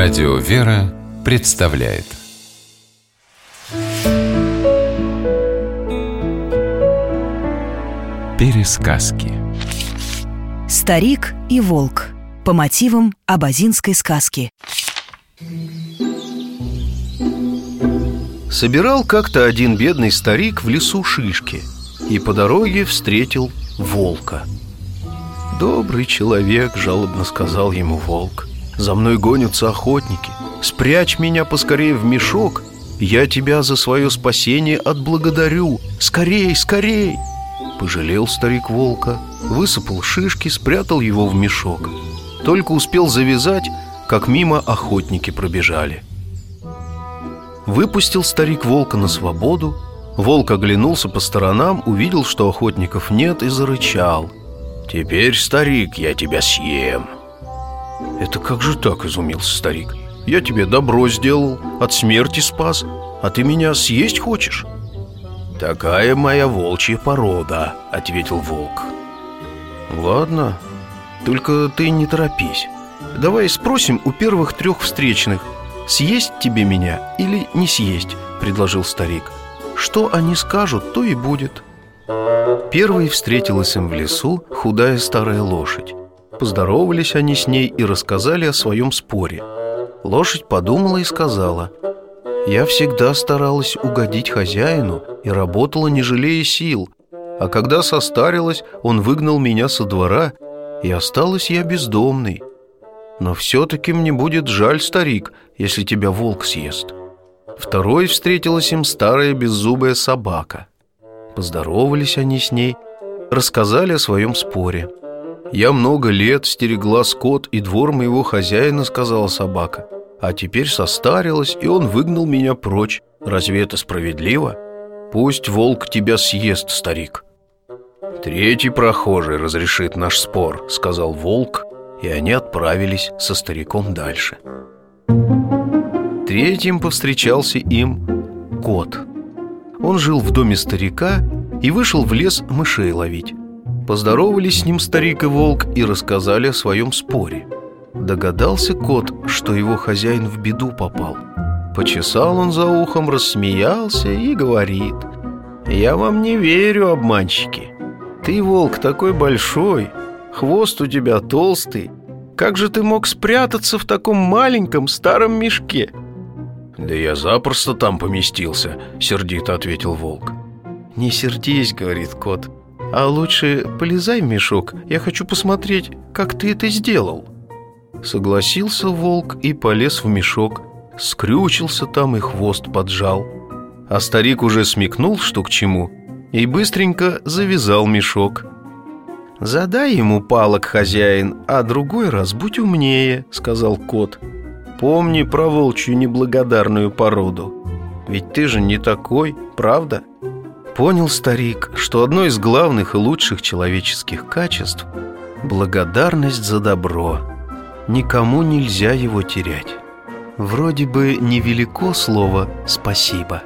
Радио «Вера» представляет. Пересказки. Старик и волк. По мотивам абазинской сказки. Собирал как-то один бедный старик в лесу шишки И по дороге встретил волка. «Добрый человек», — жалобно сказал ему волк За мной гонятся охотники. Спрячь меня поскорее в мешок. Я тебя за свое спасение отблагодарю. Скорей, скорей! Пожалел старик волка Высыпал шишки, спрятал его в мешок. Только успел завязать, как мимо охотники пробежали. Выпустил старик волка на свободу. Волк оглянулся по сторонам, увидел, что охотников нет и зарычал. «Теперь, старик, я тебя съем» «Это как же так?» – изумился старик «Я тебе добро сделал, от смерти спас, а ты меня съесть хочешь?» «Такая моя волчья порода», — ответил волк «Ладно, только ты не торопись Давай спросим у первых трех встречных Съесть тебе меня или не съесть?» — предложил старик Что они скажут, то и будет Первой встретилась им в лесу худая старая лошадь Поздоровались они с ней и рассказали о своем споре. Лошадь подумала и сказала Я всегда старалась угодить хозяину и работала не жалея сил. А когда состарилась, он выгнал меня со двора И осталась я бездомной. Но все-таки мне будет жаль, старик, если тебя волк съест Второй встретилась им старая беззубая собака. Поздоровались они с ней, рассказали о своем споре «Я много лет стерегла скот и двор моего хозяина», — сказала собака «А теперь состарилась, и он выгнал меня прочь. Разве это справедливо? Пусть волк тебя съест, старик». «Третий прохожий разрешит наш спор», — сказал волк, и они отправились со стариком дальше. Третьим повстречался им кот. Он жил в доме старика и вышел в лес мышей ловить. Поздоровались с ним старик и волк и рассказали о своем споре. Догадался кот, что его хозяин в беду попал. Почесал он за ухом, рассмеялся и говорит «Я вам не верю, обманщики. Ты, волк, такой большой, хвост у тебя толстый. Как же ты мог спрятаться в таком маленьком старом мешке?» «Да я запросто там поместился», — сердито ответил волк. «Не сердись», — говорит кот, — «а лучше полезай в мешок, я хочу посмотреть, как ты это сделал». Согласился волк и полез в мешок, скрючился там и хвост поджал. А старик уже смекнул, что к чему, и быстренько завязал мешок. «Задай ему палок, хозяин, а другой раз будь умнее», — сказал кот. Помни про волчью неблагодарную породу Ведь ты же не такой, правда? Понял старик, что одно из главных и лучших человеческих качеств – благодарность за добро. Никому нельзя его терять. Вроде бы невелико слово «спасибо»,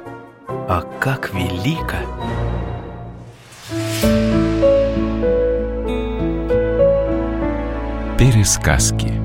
а как велико – Пересказки